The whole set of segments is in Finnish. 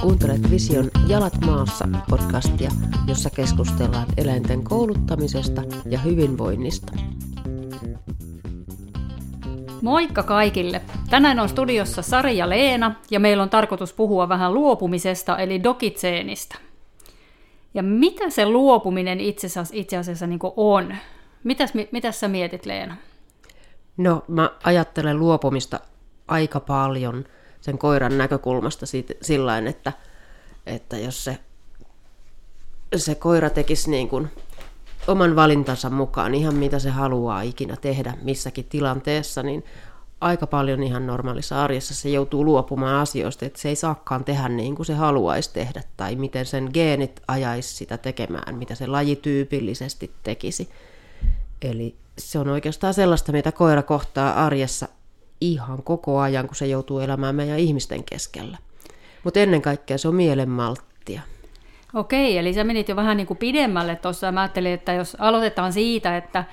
Kuuntelet Vision Jalat maassa podcastia, jossa keskustellaan eläinten kouluttamisesta ja hyvinvoinnista. Moikka kaikille! Tänään on studiossa Sari ja Leena ja meillä on tarkoitus puhua vähän luopumisesta eli dokitseenistä. Ja mitä se luopuminen itse asiassa, itse asiassa niin on? Mitäs, mitäs sä mietit Leena? No mä ajattelen luopumista aika paljon sen koiran näkökulmasta sillä että, että jos se, se koira tekisi niin kuin oman valintansa mukaan ihan mitä se haluaa ikinä tehdä missäkin tilanteessa, niin aika paljon ihan normaalissa arjessa se joutuu luopumaan asioista, että se ei saakaan tehdä niin kuin se haluaisi tehdä, tai miten sen geenit ajaisi sitä tekemään, mitä se laji tyypillisesti tekisi. Eli se on oikeastaan sellaista, mitä koira kohtaa arjessa ihan koko ajan, kun se joutuu elämään meidän ihmisten keskellä. Mutta ennen kaikkea se on mielenmalttia. Okei, eli sä menit jo vähän niin kuin pidemmälle tuossa. Mä ajattelin, että jos aloitetaan siitä, että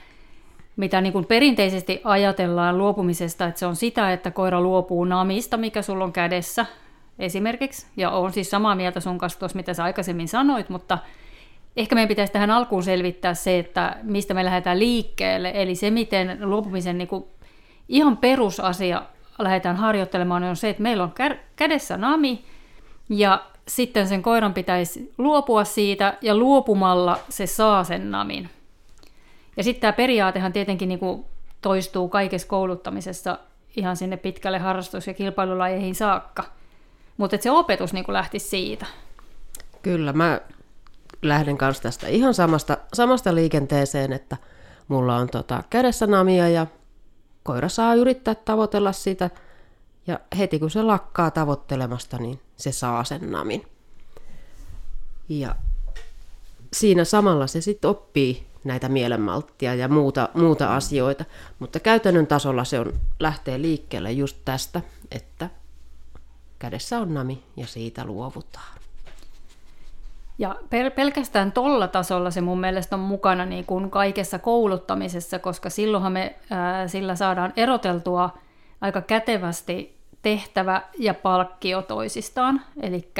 mitä niin kuin perinteisesti ajatellaan luopumisesta, että se on sitä, että koira luopuu namista, mikä sulla on kädessä esimerkiksi. Ja on siis samaa mieltä sun kanssa tuossa, mitä sä aikaisemmin sanoit, mutta ehkä meidän pitäisi tähän alkuun selvittää se, että mistä me lähdetään liikkeelle. Eli se, miten luopumisen niin kuin ihan perusasia lähdetään harjoittelemaan, on se, että meillä on kädessä nami, ja sitten sen koiran pitäisi luopua siitä, ja luopumalla se saa sen namin. Ja sitten tämä periaatehan tietenkin niin kuin toistuu kaikessa kouluttamisessa ihan sinne pitkälle harrastus- ja kilpailulajeihin saakka. Mutta se opetus niin lähti siitä. Kyllä, mä lähden kanssa tästä ihan samasta, samasta liikenteeseen, että mulla on tota kädessä namia ja koira saa yrittää tavoitella sitä ja heti kun se lakkaa tavoittelemasta, niin se saa sen namin. Ja siinä samalla se sitten oppii näitä mielenmalttia ja muuta, muuta asioita, mutta käytännön tasolla se on, lähtee liikkeelle just tästä, että kädessä on nami ja siitä luovutaan. Ja pel- pelkästään tolla tasolla se mun mielestä on mukana niin kuin kaikessa kouluttamisessa, koska silloinhan me ää, sillä saadaan eroteltua aika kätevästi tehtävä ja palkkio toisistaan. Eli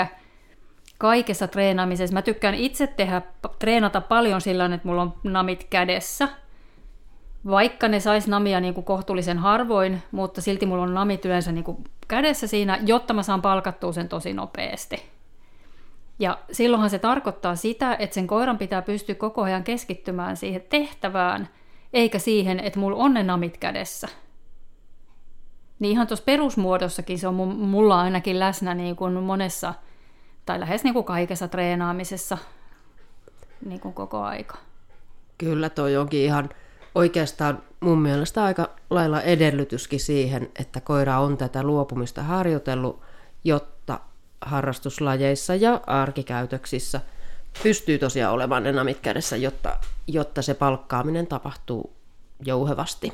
kaikessa treenaamisessa, mä tykkään itse tehdä, treenata paljon sillä että mulla on namit kädessä, vaikka ne sais namia niin kuin kohtuullisen harvoin, mutta silti mulla on namit yleensä niin kuin kädessä siinä, jotta mä saan palkattua sen tosi nopeasti. Ja silloinhan se tarkoittaa sitä, että sen koiran pitää pystyä koko ajan keskittymään siihen tehtävään, eikä siihen, että mulla on ne namit kädessä. Niin ihan tuossa perusmuodossakin se on mulla ainakin läsnä niin kuin monessa, tai lähes niin kuin kaikessa treenaamisessa niin kuin koko aika. Kyllä toi onkin ihan oikeastaan mun mielestä aika lailla edellytyskin siihen, että koira on tätä luopumista harjoitellut, jotta harrastuslajeissa ja arkikäytöksissä pystyy tosiaan olemaan ne kädessä, jotta, jotta se palkkaaminen tapahtuu jouhevasti.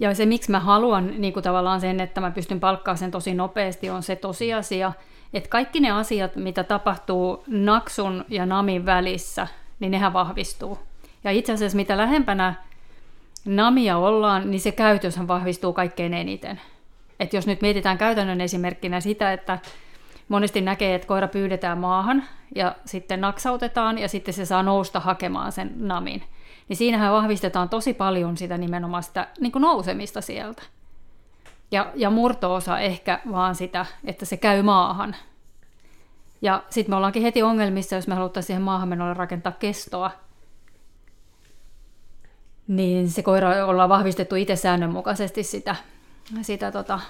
Ja se, miksi mä haluan niin kuin tavallaan sen, että mä pystyn palkkaamaan sen tosi nopeasti, on se tosiasia, että kaikki ne asiat, mitä tapahtuu naksun ja namin välissä, niin nehän vahvistuu. Ja itse asiassa mitä lähempänä namia ollaan, niin se käytöshän vahvistuu kaikkein eniten. Et jos nyt mietitään käytännön esimerkkinä sitä, että monesti näkee, että koira pyydetään maahan ja sitten naksautetaan ja sitten se saa nousta hakemaan sen namin, niin siinähän vahvistetaan tosi paljon sitä nimenomaan sitä niin kuin nousemista sieltä. Ja, ja murtoosa ehkä vaan sitä, että se käy maahan. Ja sitten me ollaankin heti ongelmissa, jos me haluttaisiin siihen maahanmenolle rakentaa kestoa, niin se koira ollaan vahvistettu itse säännönmukaisesti sitä sitä tota,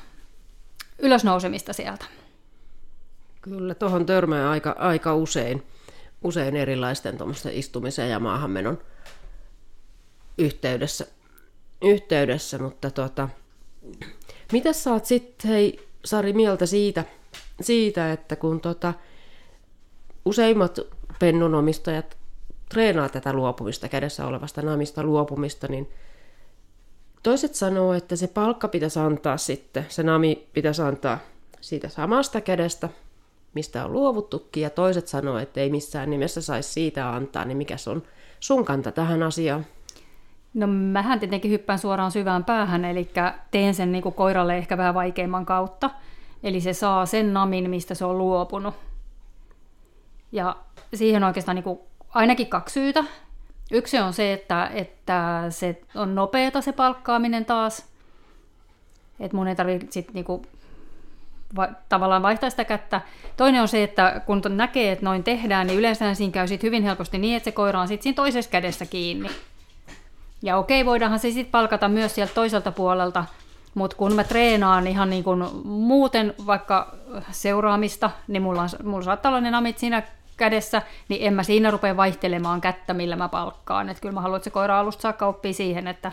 ylösnousemista sieltä. Kyllä, tuohon törmää aika, aika usein, usein erilaisten istumisen ja maahanmenon yhteydessä, yhteydessä mutta tota, mitä oot sitten, hei Sari, mieltä siitä, siitä että kun tota, useimmat pennunomistajat treenaa tätä luopumista, kädessä olevasta namista luopumista, niin Toiset sanoo, että se palkka pitäisi antaa sitten, se nami pitäisi antaa siitä samasta kädestä, mistä on luovuttukin, ja toiset sanoo, että ei missään nimessä saisi siitä antaa, niin mikä on sun kanta tähän asiaan? No mähän tietenkin hyppään suoraan syvään päähän, eli teen sen niin kuin koiralle ehkä vähän vaikeimman kautta. Eli se saa sen namin, mistä se on luopunut. Ja siihen on oikeastaan niin kuin ainakin kaksi syytä. Yksi on se, että, että se on nopeata se palkkaaminen taas. Että mun ei tarvitse sit niinku va- tavallaan vaihtaa sitä kättä. Toinen on se, että kun näkee, että noin tehdään, niin yleensä siinä käy sit hyvin helposti niin, että se koira on sit siinä toisessa kädessä kiinni. Ja okei, voidaanhan se sitten palkata myös sieltä toiselta puolelta, mutta kun mä treenaan ihan niin muuten vaikka seuraamista, niin mulla, on, mulla saattaa olla ne namit siinä kädessä, niin en mä siinä rupea vaihtelemaan kättä, millä mä palkkaan. Et kyllä mä haluan, että se koira alusta saakka oppii siihen, että,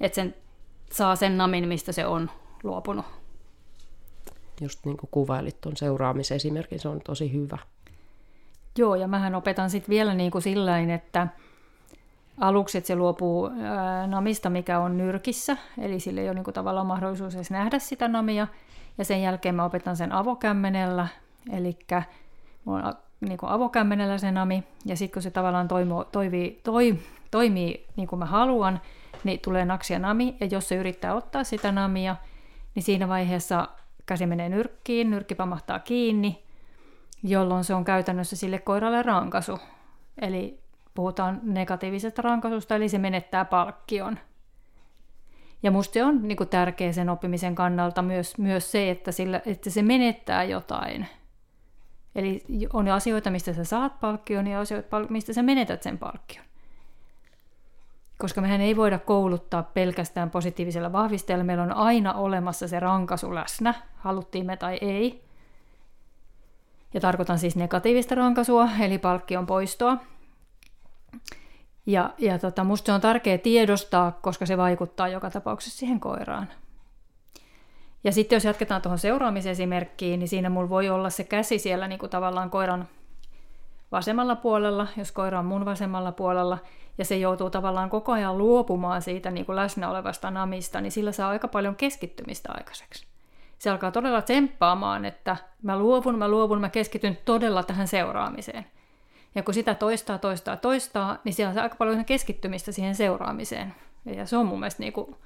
että sen saa sen namin, mistä se on luopunut. Just niin kuin kuvailit tuon seuraamisesimerkin, se on tosi hyvä. Joo, ja mähän opetan sitten vielä niin kuin sillain, että aluksi että se luopuu ää, namista, mikä on nyrkissä, eli sille ei ole niin kuin tavallaan mahdollisuus edes nähdä sitä namia, ja sen jälkeen mä opetan sen avokämmenellä, eli mulla on niin kuin avokämmenellä se nami, ja sitten kun se tavallaan toimo, toivii, toi, toimii niin kuin mä haluan, niin tulee naksia nami, ja jos se yrittää ottaa sitä namia, niin siinä vaiheessa käsi menee nyrkkiin, nyrkki pamahtaa kiinni, jolloin se on käytännössä sille koiralle rankasu. Eli puhutaan negatiivisesta rankasusta, eli se menettää palkkion. Ja musta se on niin kuin tärkeä sen oppimisen kannalta myös, myös se, että, sillä, että se menettää jotain. Eli on asioita, mistä sä saat palkkion ja asioita, mistä sä menetät sen palkkion. Koska mehän ei voida kouluttaa pelkästään positiivisella vahvistajalla. Meillä on aina olemassa se rankasu läsnä, haluttiin me tai ei. Ja tarkoitan siis negatiivista rankasua, eli palkkion poistoa. Ja, ja tota, musta se on tärkeää tiedostaa, koska se vaikuttaa joka tapauksessa siihen koiraan. Ja sitten jos jatketaan tuohon seuraamisesimerkkiin, niin siinä mulla voi olla se käsi siellä niin kuin tavallaan koiran vasemmalla puolella, jos koira on mun vasemmalla puolella, ja se joutuu tavallaan koko ajan luopumaan siitä niin kuin läsnä olevasta namista, niin sillä saa aika paljon keskittymistä aikaiseksi. Se alkaa todella tsemppaamaan, että mä luovun, mä luovun, mä keskityn todella tähän seuraamiseen. Ja kun sitä toistaa, toistaa, toistaa, niin siellä on aika paljon keskittymistä siihen seuraamiseen. Ja se on mun mielestä niin kuin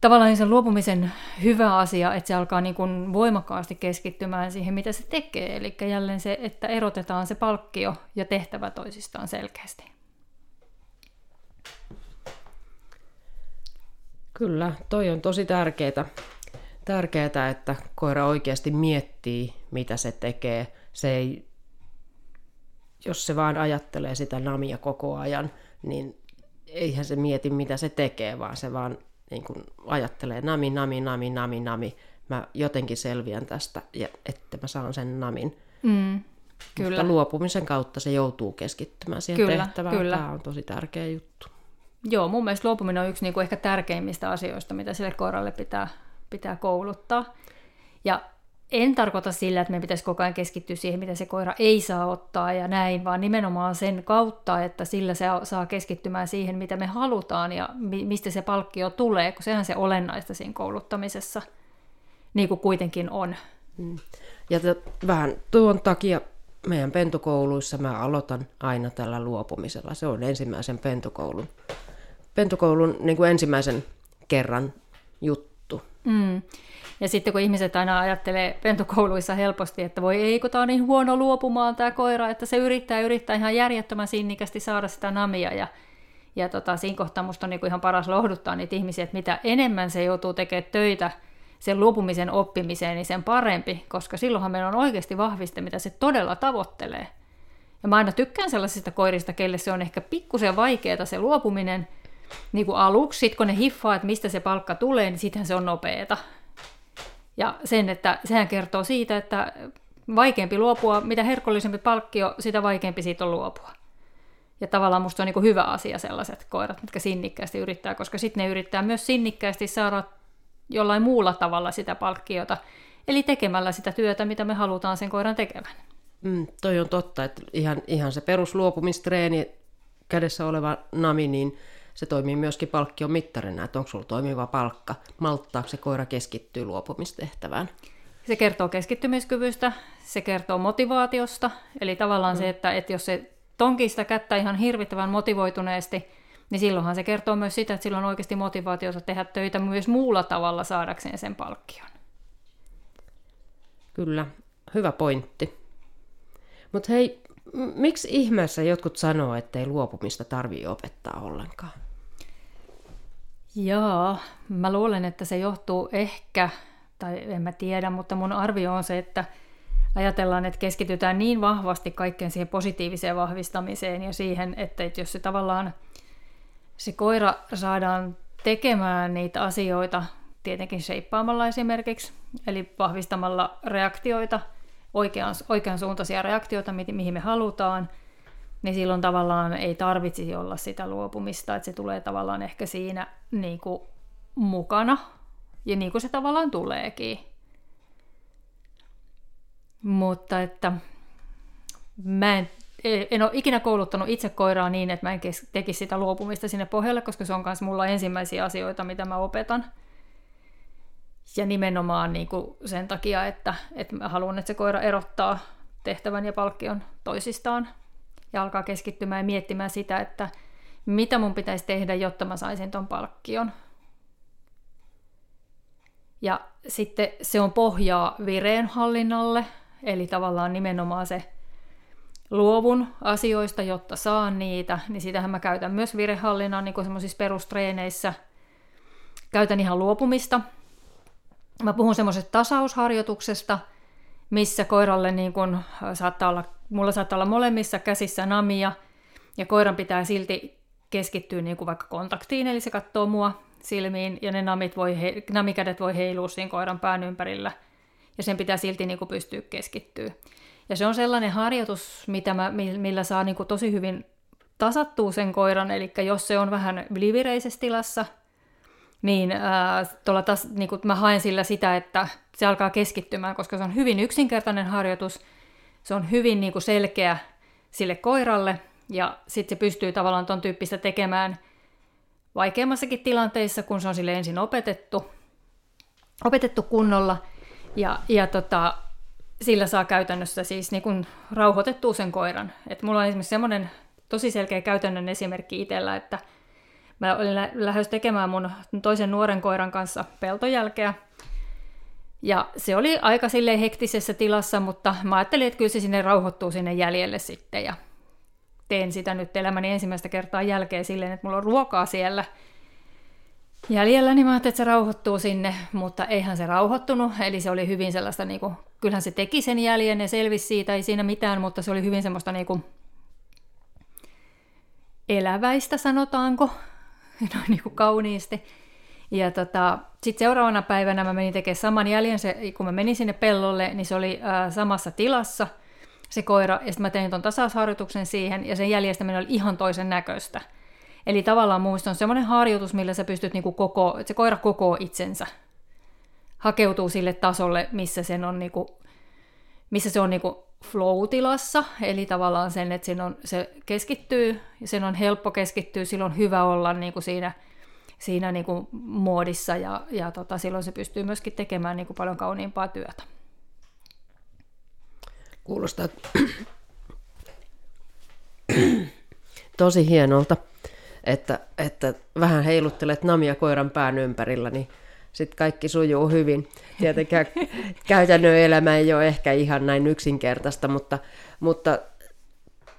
tavallaan sen luopumisen hyvä asia, että se alkaa niin kuin voimakkaasti keskittymään siihen, mitä se tekee. Eli jälleen se, että erotetaan se palkkio ja tehtävä toisistaan selkeästi. Kyllä, toi on tosi tärkeää. Tärkeää, että koira oikeasti miettii, mitä se tekee. Se ei, jos se vaan ajattelee sitä namia koko ajan, niin eihän se mieti, mitä se tekee, vaan se vaan niin kuin ajattelee nami, nami, nami, nami, nami, mä jotenkin selviän tästä, ja että mä saan sen namin. Mm, kyllä. Mutta luopumisen kautta se joutuu keskittymään siihen kyllä, tehtävään. Kyllä. Tämä on tosi tärkeä juttu. Joo, mun mielestä luopuminen on yksi niin kuin ehkä tärkeimmistä asioista, mitä sille koiralle pitää, pitää kouluttaa. Ja en tarkoita sillä, että me pitäisi koko ajan keskittyä siihen, mitä se koira ei saa ottaa ja näin, vaan nimenomaan sen kautta, että sillä se saa keskittymään siihen, mitä me halutaan ja mistä se palkkio tulee, kun sehän se olennaista siinä kouluttamisessa, niin kuin kuitenkin on. Mm. Ja t- vähän tuon takia meidän pentukouluissa mä aloitan aina tällä luopumisella. Se on ensimmäisen pentukoulun, pentukoulun niin kuin ensimmäisen kerran juttu. Mm. Ja sitten kun ihmiset aina ajattelee pentukouluissa helposti, että voi ei, kun tämä on niin huono luopumaan tämä koira, että se yrittää yrittää ihan järjettömän sinnikästi saada sitä namia. Ja, ja tota, siinä kohtaa musta on niin kuin ihan paras lohduttaa niitä ihmisiä, että mitä enemmän se joutuu tekemään töitä sen luopumisen oppimiseen, niin sen parempi, koska silloinhan meillä on oikeasti vahviste, mitä se todella tavoittelee. Ja mä aina tykkään sellaisista koirista, kelle se on ehkä pikkusen vaikeaa se luopuminen, niin kuin aluksi, sit kun ne hiffaa, että mistä se palkka tulee, niin sittenhän se on nopeeta. Ja sen, että sehän kertoo siitä, että vaikeampi luopua, mitä herkollisempi palkkio, sitä vaikeampi siitä on luopua. Ja tavallaan musta on niin hyvä asia sellaiset koirat, mitkä sinnikkäästi yrittää, koska sitten ne yrittää myös sinnikkäästi saada jollain muulla tavalla sitä palkkiota, eli tekemällä sitä työtä, mitä me halutaan sen koiran tekevän. Mm, toi on totta, että ihan, ihan se perusluopumistreeni kädessä oleva nami, niin se toimii myöskin palkkion mittarina, että onko sulla toimiva palkka, malttaako se koira keskittyy luopumistehtävään. Se kertoo keskittymiskyvystä, se kertoo motivaatiosta, eli tavallaan mm. se, että, että jos se tonkii sitä kättä ihan hirvittävän motivoituneesti, niin silloinhan se kertoo myös sitä, että sillä on oikeasti motivaatiota tehdä töitä myös muulla tavalla saadakseen sen palkkion. Kyllä, hyvä pointti. Mutta hei, miksi ihmeessä jotkut sanoo, että ei luopumista tarvii opettaa ollenkaan? Joo, mä luulen, että se johtuu ehkä, tai en mä tiedä, mutta mun arvio on se, että ajatellaan, että keskitytään niin vahvasti kaikkeen siihen positiiviseen vahvistamiseen ja siihen, että jos se tavallaan se koira saadaan tekemään niitä asioita, tietenkin sheippaamalla esimerkiksi, eli vahvistamalla reaktioita, oikean, oikean suuntaisia reaktioita, mihin me halutaan, niin silloin tavallaan ei tarvitsisi olla sitä luopumista, että se tulee tavallaan ehkä siinä niin kuin mukana, ja niin kuin se tavallaan tuleekin. Mutta että mä en, en ole ikinä kouluttanut itse koiraa niin, että mä en tekisi sitä luopumista sinne pohjalle, koska se on myös mulla ensimmäisiä asioita, mitä mä opetan. Ja nimenomaan niin kuin sen takia, että, että mä haluan, että se koira erottaa tehtävän ja palkkion toisistaan ja alkaa keskittymään ja miettimään sitä, että mitä mun pitäisi tehdä, jotta mä saisin ton palkkion. Ja sitten se on pohjaa vireenhallinnalle, eli tavallaan nimenomaan se luovun asioista, jotta saan niitä, niin sitähän mä käytän myös virehallinnan niin semmoisissa perustreeneissä. Käytän ihan luopumista. Mä puhun semmoisesta tasausharjoituksesta, missä koiralle niin kun saattaa olla, mulla saattaa olla molemmissa käsissä namia, ja koiran pitää silti keskittyä niin kuin vaikka kontaktiin, eli se katsoo mua silmiin, ja ne namit voi, namikädet voi heilua siinä koiran pään ympärillä – ja sen pitää silti niin kuin pystyä keskittyä. Ja se on sellainen harjoitus, mitä mä, millä saa niin kuin tosi hyvin tasattua sen koiran, eli jos se on vähän ylivireisessä tilassa, niin, ää, tas, niin kuin mä haen sillä sitä, että se alkaa keskittymään, koska se on hyvin yksinkertainen harjoitus, se on hyvin niin kuin selkeä sille koiralle, ja sitten se pystyy tavallaan ton tyyppistä tekemään vaikeammassakin tilanteissa, kun se on sille ensin opetettu, opetettu kunnolla, ja, ja tota, sillä saa käytännössä siis niin kuin rauhoitettua sen koiran. Et mulla on esimerkiksi semmoinen tosi selkeä käytännön esimerkki itsellä, että mä olin lähes tekemään mun toisen nuoren koiran kanssa peltojälkeä. Ja se oli aika silleen hektisessä tilassa, mutta mä ajattelin, että kyllä se sinne rauhoittuu sinne jäljelle sitten. Ja teen sitä nyt elämäni ensimmäistä kertaa jälkeen silleen, että mulla on ruokaa siellä – jäljellä, niin mä ajattelin, että se rauhoittuu sinne, mutta eihän se rauhoittunut, eli se oli hyvin sellaista, niin kuin, kyllähän se teki sen jäljen ja selvisi siitä, ei siinä mitään, mutta se oli hyvin semmoista niin kuin, eläväistä, sanotaanko, noin niin kuin kauniisti. Ja tota, sitten seuraavana päivänä mä menin tekemään saman jäljen, se, kun mä menin sinne pellolle, niin se oli ää, samassa tilassa, se koira, ja sitten mä tein ton tasausharjoituksen siihen, ja sen jäljestäminen oli ihan toisen näköistä. Eli tavallaan mun on semmoinen harjoitus, millä sä pystyt niinku koko, että se koira koko itsensä. Hakeutuu sille tasolle, missä, sen on niinku, missä se on niinku flow-tilassa, eli tavallaan sen, että sen on, se keskittyy, ja sen on helppo keskittyä, silloin on hyvä olla niinku siinä, siinä niinku muodissa, ja, ja tota, silloin se pystyy myöskin tekemään niinku paljon kauniimpaa työtä. Kuulostaa tosi hienolta että, että vähän heiluttelet namia koiran pään ympärillä, niin sitten kaikki sujuu hyvin. Tietenkään käytännön elämä ei ole ehkä ihan näin yksinkertaista, mutta, mutta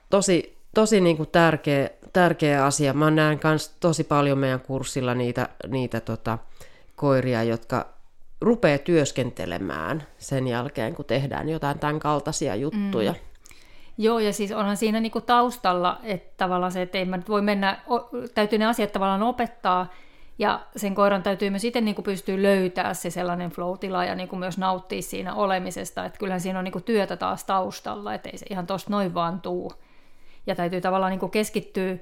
tosi, tosi niin kuin tärkeä, tärkeä asia. Mä näen myös tosi paljon meidän kurssilla niitä, niitä tota, koiria, jotka rupeaa työskentelemään sen jälkeen, kun tehdään jotain tämän kaltaisia juttuja. Mm. Joo, ja siis onhan siinä niinku taustalla, että tavallaan se, että ei mä nyt voi mennä, täytyy ne asiat tavallaan opettaa, ja sen koiran täytyy myös itse niinku pystyä löytää se sellainen flow-tila ja niinku myös nauttia siinä olemisesta, että kyllähän siinä on niinku työtä taas taustalla, että ei se ihan tosta noin vaan tuu. Ja täytyy tavallaan niinku keskittyä,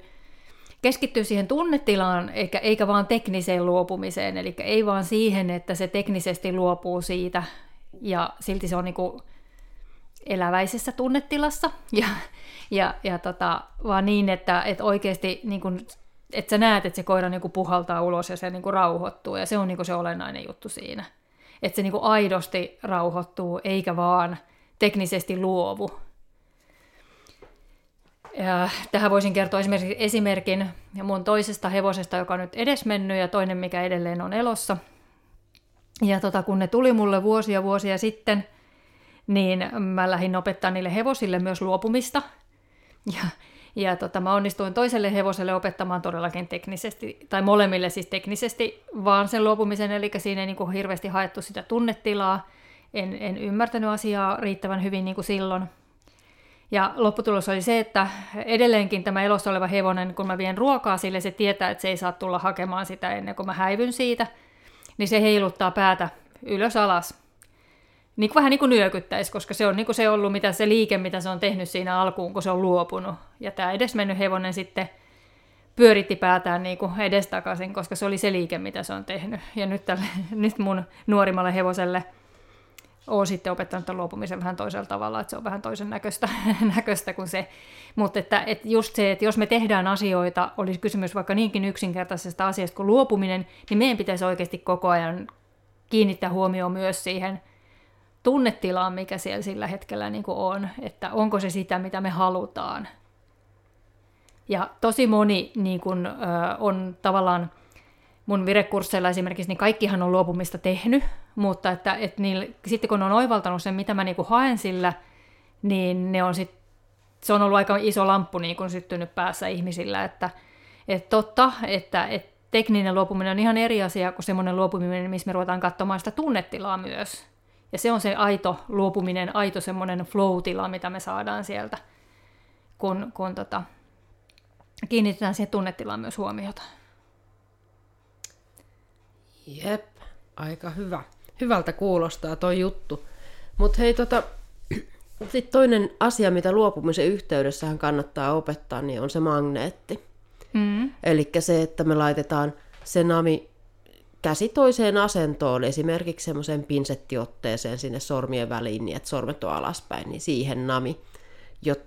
keskittyä siihen tunnetilaan, eikä, eikä vaan tekniseen luopumiseen, eli ei vaan siihen, että se teknisesti luopuu siitä, ja silti se on niinku eläväisessä tunnetilassa, ja, ja, ja tota, vaan niin, että, että oikeasti niin kun, että sä näet, että se koira niin puhaltaa ulos ja se niin rauhoittuu, ja se on niin se olennainen juttu siinä. Että se niin aidosti rauhoittuu, eikä vaan teknisesti luovu. Ja tähän voisin kertoa esimerkiksi esimerkin mun toisesta hevosesta, joka on nyt edesmennyt ja toinen, mikä edelleen on elossa. Ja tota, kun ne tuli mulle vuosia vuosia sitten, niin mä lähdin opettaa niille hevosille myös luopumista. Ja, ja tota, mä onnistuin toiselle hevoselle opettamaan todellakin teknisesti, tai molemmille siis teknisesti, vaan sen luopumisen, eli siinä ei niin kuin hirveästi haettu sitä tunnetilaa. En, en ymmärtänyt asiaa riittävän hyvin niin kuin silloin. Ja lopputulos oli se, että edelleenkin tämä elossa oleva hevonen, kun mä vien ruokaa sille, se tietää, että se ei saa tulla hakemaan sitä ennen kuin mä häivyn siitä, niin se heiluttaa päätä ylös alas. Niin vähän niin kuin nyökyttäisi, koska se on niin kuin se ollut mitä se liike, mitä se on tehnyt siinä alkuun, kun se on luopunut. Ja tämä edesmennyt hevonen sitten pyöritti päätään niin kuin edestakaisin, koska se oli se liike, mitä se on tehnyt. Ja nyt, tälle, nyt mun nuorimmalle hevoselle – olen sitten opettanut tämän luopumisen vähän toisella tavalla, että se on vähän toisen näköistä, näköistä kuin se. Mutta että, että just se, että jos me tehdään asioita, olisi kysymys vaikka niinkin yksinkertaisesta asiasta kuin luopuminen, niin meidän pitäisi oikeasti koko ajan kiinnittää huomioon myös siihen tunnetilaan, mikä siellä sillä hetkellä niin kuin on, että onko se sitä, mitä me halutaan. Ja tosi moni niin kuin, on tavallaan mun virekursseilla esimerkiksi, niin kaikkihan on luopumista tehnyt, mutta että, että niillä, sitten kun on oivaltanut sen, mitä mä niinku haen sillä, niin ne on sit, se on ollut aika iso lamppu niin kuin syttynyt päässä ihmisillä, että, että totta, että, että tekninen luopuminen on ihan eri asia kuin semmoinen luopuminen, missä me ruvetaan katsomaan sitä tunnetilaa myös. Ja se on se aito luopuminen, aito semmoinen flow-tila, mitä me saadaan sieltä, kun, kun tota, kiinnitetään siihen tunnetilaan myös huomiota. Jep, aika hyvä. Hyvältä kuulostaa toi juttu. Mutta hei, tota, sitten toinen asia, mitä luopumisen yhteydessähän kannattaa opettaa, niin on se magneetti. Mm. Eli se, että me laitetaan se nami käsi toiseen asentoon, esimerkiksi semmoiseen pinsettiotteeseen sinne sormien väliin, niin että sormet on alaspäin, niin siihen nami,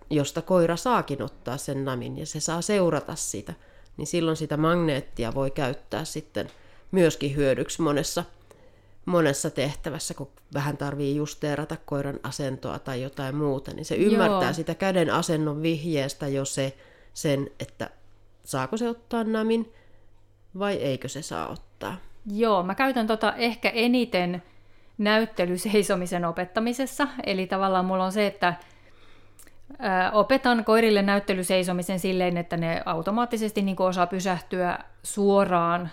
josta koira saakin ottaa sen namin ja se saa seurata sitä, niin silloin sitä magneettia voi käyttää sitten – myöskin hyödyksi monessa, monessa tehtävässä, kun vähän tarvii justeerata koiran asentoa tai jotain muuta, niin se ymmärtää Joo. sitä käden asennon vihjeestä jo se, sen, että saako se ottaa namin vai eikö se saa ottaa. Joo, mä käytän tota ehkä eniten näyttelyseisomisen opettamisessa, eli tavallaan mulla on se, että opetan koirille näyttelyseisomisen silleen, että ne automaattisesti niin osaa pysähtyä suoraan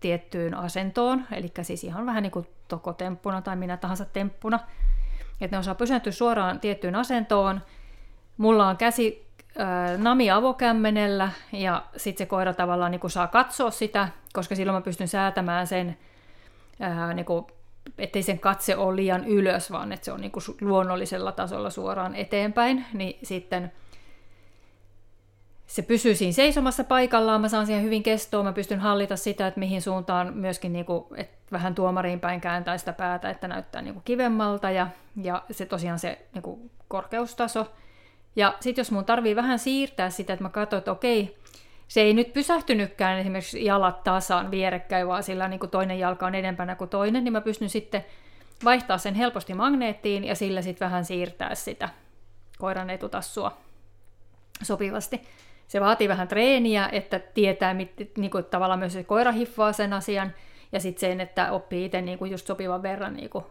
tiettyyn asentoon, eli siis ihan vähän niin kuin tokotemppuna tai minä tahansa temppuna, että ne osaa pysähtyä suoraan tiettyyn asentoon. Mulla on käsi äh, nami avokämmenellä ja sitten se koira tavallaan niin kuin saa katsoa sitä, koska silloin mä pystyn säätämään sen, äh, niin kuin, ettei sen katse ole liian ylös, vaan että se on niin kuin luonnollisella tasolla suoraan eteenpäin, niin sitten – se pysyy siinä seisomassa paikallaan, mä saan siihen hyvin kestoa, mä pystyn hallita sitä, että mihin suuntaan myöskin niin kuin, että vähän tuomariin päin kääntää sitä päätä, että näyttää niin kuin kivemmalta ja, ja se tosiaan se niin kuin korkeustaso. Ja sitten jos mun tarvii vähän siirtää sitä, että mä katson, että okei, se ei nyt pysähtynytkään esimerkiksi jalat tasaan vierekkäin, vaan sillä niin kuin toinen jalka on edempänä kuin toinen, niin mä pystyn sitten vaihtaa sen helposti magneettiin ja sillä sitten vähän siirtää sitä koiran etutassua sopivasti se vaatii vähän treeniä, että tietää, mit, niin kuin, tavallaan myös se koira hiffaa sen asian, ja sitten sen, että oppii itse niin kuin just sopivan verran niin kuin,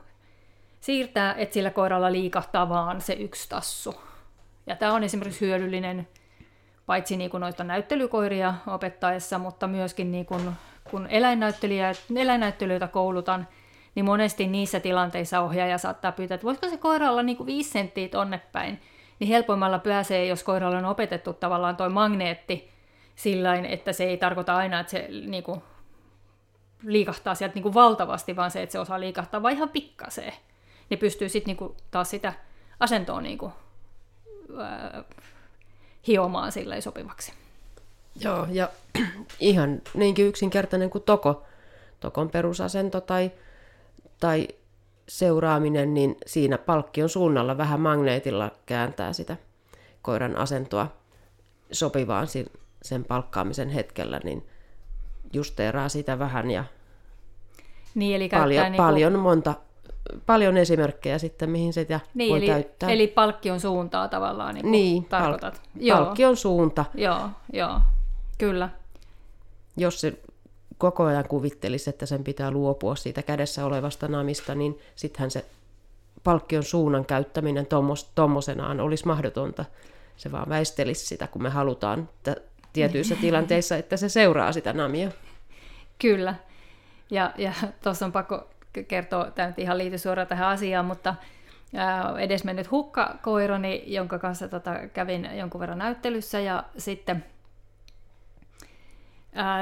siirtää, että sillä koiralla liikahtaa vaan se yksi tassu. Ja tämä on esimerkiksi hyödyllinen paitsi niin kuin noita näyttelykoiria opettaessa, mutta myöskin niin kuin, kun eläinnäyttelijöitä koulutan, niin monesti niissä tilanteissa ohjaaja saattaa pyytää, että voisiko se koira olla niin kuin viisi senttiä tonne päin, niin helpoimmalla pääsee, jos koiralle on opetettu tavallaan toi magneetti sillä että se ei tarkoita aina, että se niin kuin, liikahtaa sieltä niin kuin valtavasti, vaan se, että se osaa liikahtaa vain ihan pikkaseen. Niin pystyy sitten niin taas sitä asentoa niin kuin, äh, hiomaan sillä sopivaksi. Joo, ja ihan niinkin yksinkertainen kuin toko, tokon perusasento tai, tai seuraaminen, niin siinä palkkion suunnalla vähän magneetilla kääntää sitä koiran asentoa sopivaan sen palkkaamisen hetkellä, niin justeeraa sitä vähän ja niin, eli paljon, niin kuin... paljon monta paljon esimerkkejä sitten, mihin sitä niin, voi eli, käyttää. Eli palkkion suuntaa tavallaan niin, niin tarkoitat. Pal- joo. palkkion suunta. Joo, joo, kyllä. Jos se koko ajan kuvittelisi, että sen pitää luopua siitä kädessä olevasta namista, niin sittenhän se palkkion suunnan käyttäminen tommosenaan olisi mahdotonta. Se vaan väistelisi sitä, kun me halutaan että tietyissä tilanteissa, että se seuraa sitä namia. Kyllä. Ja, ja tuossa on pakko kertoa, tämä nyt ihan liity suoraan tähän asiaan, mutta edesmennyt hukkakoirani, jonka kanssa tota, kävin jonkun verran näyttelyssä ja sitten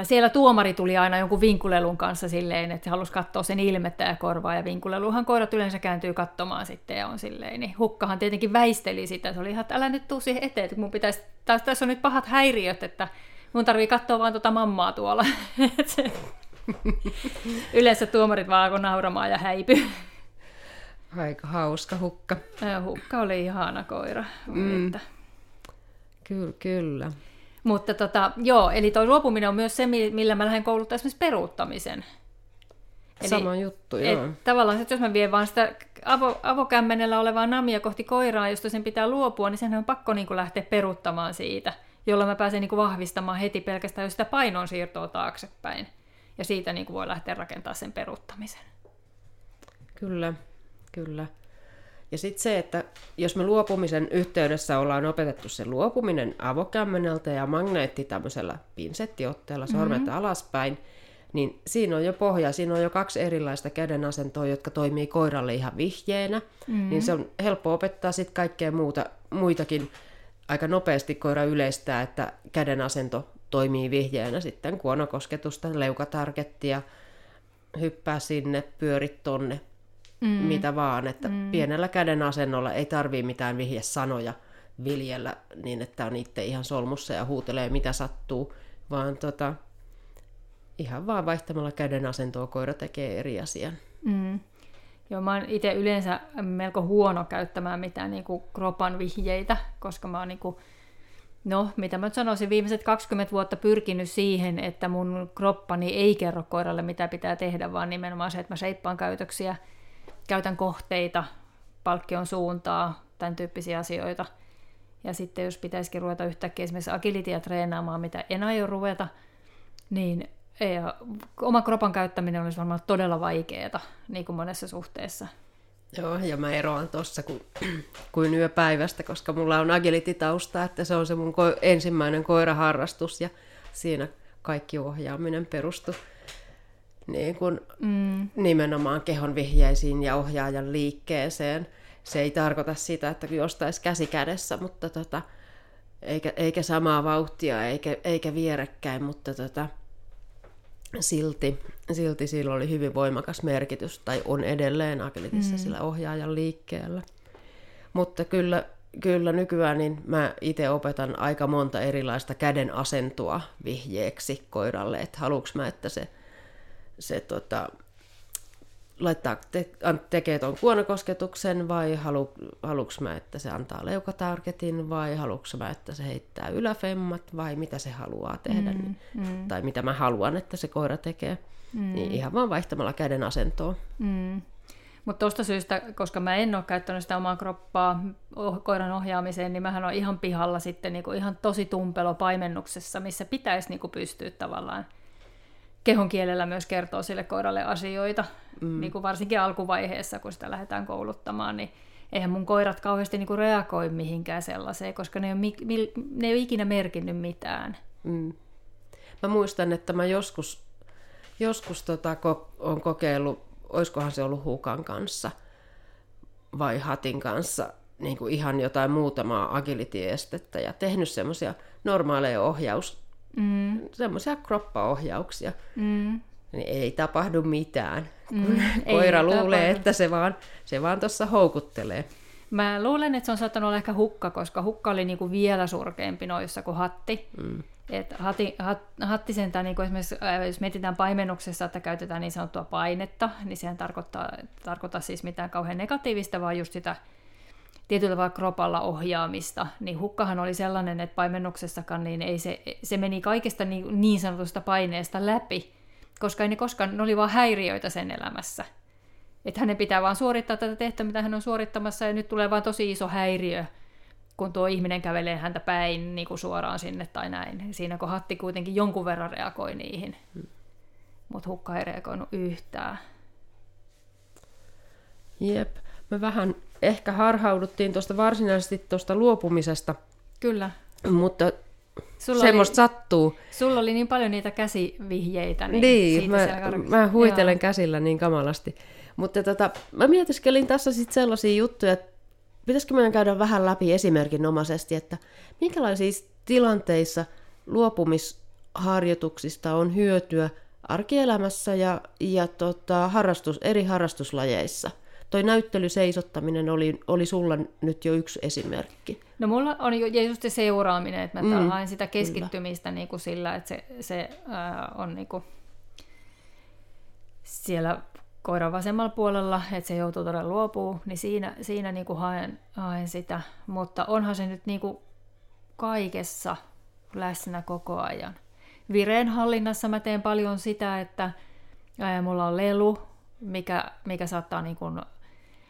siellä tuomari tuli aina jonkun vinkulelun kanssa silleen, että halusi katsoa sen ilmettä ja korvaa, ja vinkuleluhan koirat yleensä kääntyy katsomaan sitten ja on silleen, niin hukkahan tietenkin väisteli sitä, se oli ihan, että älä nyt tuu siihen eteen, että mun pitäisi, taas tässä on nyt pahat häiriöt, että mun tarvii katsoa vaan tuota mammaa tuolla. Yleensä tuomarit vaan alkoi nauramaan ja häipy. Aika hauska hukka. Hukka oli ihana koira. Mm. Että. Kyllä, kyllä. Mutta tota, joo, eli tuo luopuminen on myös se, millä mä lähden kouluttaa esimerkiksi peruuttamisen. Eli, Sama juttu, joo. Et, tavallaan, että jos mä vien vaan sitä avo, avokämmenellä olevaa namia kohti koiraa, josta sen pitää luopua, niin sen on pakko niin kuin lähteä peruuttamaan siitä, jolloin mä pääsen niin kuin vahvistamaan heti pelkästään jo sitä painon siirtoa taaksepäin. Ja siitä niin kuin voi lähteä rakentamaan sen peruuttamisen. Kyllä, kyllä. Ja sitten se, että jos me luopumisen yhteydessä ollaan opetettu se luopuminen avokämmeneltä ja magneetti tämmöisellä pinsettiotteella sormet mm-hmm. alaspäin, niin siinä on jo pohja, siinä on jo kaksi erilaista kädenasentoa, jotka toimii koiralle ihan vihjeenä, mm-hmm. niin se on helppo opettaa sitten kaikkea muuta, muitakin aika nopeasti koira yleistää, että käden asento toimii vihjeenä sitten kuonokosketusta, leukatargettia, hyppää sinne, pyörit tonne, mm. mitä vaan. Että mm. pienellä käden asennolla ei tarvii mitään vihjesanoja viljellä niin, että on itse ihan solmussa ja huutelee mitä sattuu, vaan tota, ihan vaan vaihtamalla käden asentoa koira tekee eri asian. Mm. Joo, mä oon itse yleensä melko huono käyttämään mitään niin kuin kropan vihjeitä, koska mä oon niin kuin, no, mitä mä sanoisin, viimeiset 20 vuotta pyrkinyt siihen, että mun kroppani ei kerro koiralle, mitä pitää tehdä, vaan nimenomaan se, että mä seippaan käytöksiä, käytän kohteita, palkkion suuntaa, tämän tyyppisiä asioita. Ja sitten jos pitäisikin ruveta yhtäkkiä esimerkiksi agilitia treenaamaan, mitä en aio ruveta, niin ja oma kropan käyttäminen olisi varmaan todella vaikeaa, niin kuin monessa suhteessa. Joo, ja mä eroan tuossa kuin, kuin yöpäivästä, koska mulla on agility-tausta, että se on se mun ko- ensimmäinen koiraharrastus, ja siinä kaikki ohjaaminen perustui niin kuin mm. nimenomaan kehon vihjeisiin ja ohjaajan liikkeeseen. Se ei tarkoita sitä, että jostaisi käsi kädessä, mutta tota, eikä, eikä samaa vauhtia eikä, eikä vierekkäin, mutta tota, silti, silti sillä oli hyvin voimakas merkitys, tai on edelleen agilitissa mm. sillä ohjaajan liikkeellä. Mutta kyllä, kyllä nykyään niin mä itse opetan aika monta erilaista käden asentoa vihjeeksi koiralle, että haluuks mä, että se, se tota, laittaa, te, tekee tuon kuonokosketuksen vai halu, haluuks mä, että se antaa leukatargetin vai haluuks mä, että se heittää yläfemmat vai mitä se haluaa tehdä mm, niin, mm. tai mitä mä haluan, että se koira tekee. Mm. Niin ihan vaan vaihtamalla käden asentoa. Mm. Mutta tuosta syystä, koska mä en ole käyttänyt sitä omaa kroppaa oh, koiran ohjaamiseen, niin mähän on ihan pihalla sitten niinku ihan tosi tumpelo paimennuksessa, missä pitäisi niinku pystyä tavallaan kehon kielellä myös kertoo sille koiralle asioita, mm. niin kuin varsinkin alkuvaiheessa, kun sitä lähdetään kouluttamaan, niin eihän mun koirat kauheasti niin kuin reagoi mihinkään sellaiseen, koska ne ei ole, ne ei ole ikinä merkinnyt mitään. Mm. Mä muistan, että mä joskus, joskus tota, ko- on kokeillut, oiskohan se ollut Hukan kanssa vai Hatin kanssa, niin kuin ihan jotain muutamaa agility-estettä ja tehnyt semmoisia normaaleja ohjaus mm. semmoisia kroppaohjauksia, mm. niin ei tapahdu mitään. Mm, koira luulee, tapahdu. että se vaan, se vaan tuossa houkuttelee. Mä luulen, että se on saattanut olla ehkä hukka, koska hukka oli niinku vielä surkeampi noissa kuin hatti. Mm. Et hatti, hat, hatti sentään, niin kuin esimerkiksi äh, jos mietitään paimennuksessa, että käytetään niin sanottua painetta, niin sehän tarkoittaa, tarkoittaa siis mitään kauhean negatiivista, vaan just sitä tietyllä tavalla kropalla ohjaamista, niin hukkahan oli sellainen, että paimennuksessakaan niin ei se, se meni kaikesta niin, niin sanotusta paineesta läpi, koska ei ne koskaan, ne oli vaan häiriöitä sen elämässä. Että hänen pitää vaan suorittaa tätä tehtävää, mitä hän on suorittamassa, ja nyt tulee vaan tosi iso häiriö, kun tuo ihminen kävelee häntä päin niin kuin suoraan sinne tai näin. Siinä kun Hatti kuitenkin jonkun verran reagoi niihin, mutta Hukka ei reagoinut yhtään. Jep. Me vähän ehkä harhauduttiin tuosta varsinaisesti tuosta luopumisesta. Kyllä. Mutta sulla semmoista oli, sattuu. Sulla oli niin paljon niitä käsivihjeitä. Niin, niin mä, mä huitelen Joo. käsillä niin kamalasti. Mutta tota, mä mietiskelin tässä sitten sellaisia juttuja, että pitäisikö meidän käydä vähän läpi esimerkinomaisesti, että minkälaisissa tilanteissa luopumisharjoituksista on hyötyä arkielämässä ja, ja tota, harrastus, eri harrastuslajeissa – toi näyttelyseisottaminen oli, oli sulla nyt jo yksi esimerkki. No mulla on jo just se seuraaminen, että mä mm, haen sitä keskittymistä niin kuin sillä, että se, se ää, on niin kuin siellä koiran vasemmalla puolella, että se joutuu todella luopuu, niin siinä, siinä niin kuin haen, haen sitä. Mutta onhan se nyt niin kuin kaikessa läsnä koko ajan. Vireen hallinnassa mä teen paljon sitä, että ää, mulla on lelu, mikä, mikä saattaa niin kuin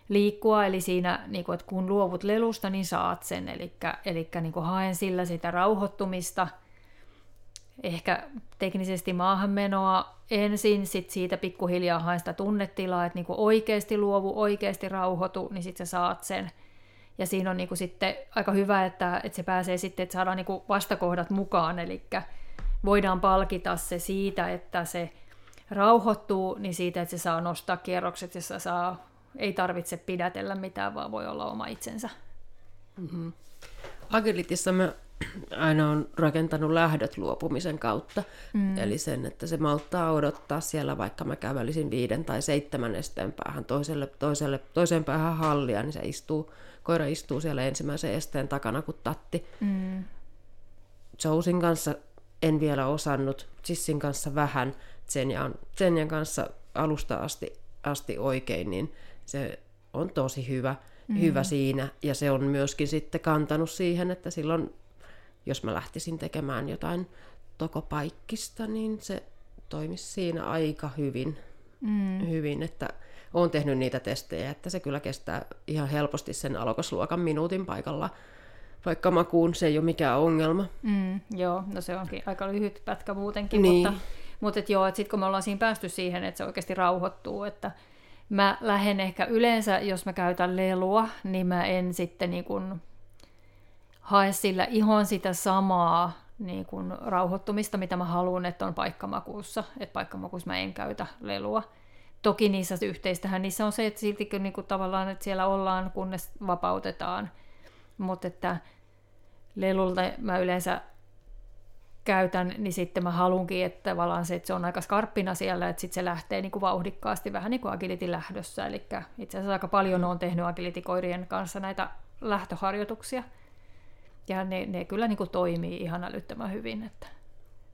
liikkua, eli siinä, niin kuin, että kun luovut lelusta, niin saat sen, eli, eli niin kuin haen sillä sitä rauhoittumista, ehkä teknisesti maahanmenoa ensin, sitten siitä pikkuhiljaa haen sitä tunnetilaa, että niin kuin oikeasti luovu, oikeasti rauhoitu, niin sitten sä saat sen. Ja siinä on niin kuin sitten aika hyvä, että, että se pääsee sitten, että saadaan niin kuin vastakohdat mukaan, eli voidaan palkita se siitä, että se rauhoittuu, niin siitä, että se saa nostaa kierrokset ja se saa tarvitse pidätellä mitään, vaan voi olla oma itsensä. Mm-hmm. Agilitissa mä aina on rakentanut lähdöt luopumisen kautta. Mm. Eli sen, että se malttaa odottaa siellä, vaikka mä kävelisin viiden tai seitsemän esteen päähän toiselle, toiselle, toiseen päähän hallia, niin se istuu, koira istuu siellä ensimmäisen esteen takana kuin tatti. Mm. Jousin kanssa en vielä osannut, Sissin kanssa vähän, Zenjan, Zenjan kanssa alusta asti, asti oikein, niin se on tosi hyvä, mm. hyvä siinä. Ja se on myöskin sitten kantanut siihen, että silloin, jos mä lähtisin tekemään jotain tokopaikkista, niin se toimisi siinä aika hyvin. Mm. hyvin että olen tehnyt niitä testejä, että se kyllä kestää ihan helposti sen alokosluokan minuutin paikalla, vaikka makuun se ei ole mikään ongelma. Mm, joo, no se onkin aika lyhyt pätkä muutenkin, niin. mutta, mutta et joo, että sitten kun me ollaan siinä päästy siihen, että se oikeasti rauhoittuu, että mä lähden ehkä yleensä, jos mä käytän lelua, niin mä en sitten niin kuin hae sillä ihan sitä samaa niin kuin rauhoittumista, mitä mä haluan, että on paikkamakuussa. Että paikkamakuussa mä en käytä lelua. Toki niissä yhteistähän niissä on se, että silti niin kuin tavallaan, että siellä ollaan, kunnes vapautetaan. Mutta että lelulta mä yleensä käytän, niin sitten mä halunkin, että tavallaan se, että se on aika skarppina siellä, että sitten se lähtee niin kuin vauhdikkaasti vähän niin kuin agility lähdössä. Eli itse asiassa aika paljon olen tehnyt agility-koirien kanssa näitä lähtöharjoituksia. Ja ne, ne kyllä niin kuin toimii ihan älyttömän hyvin. Että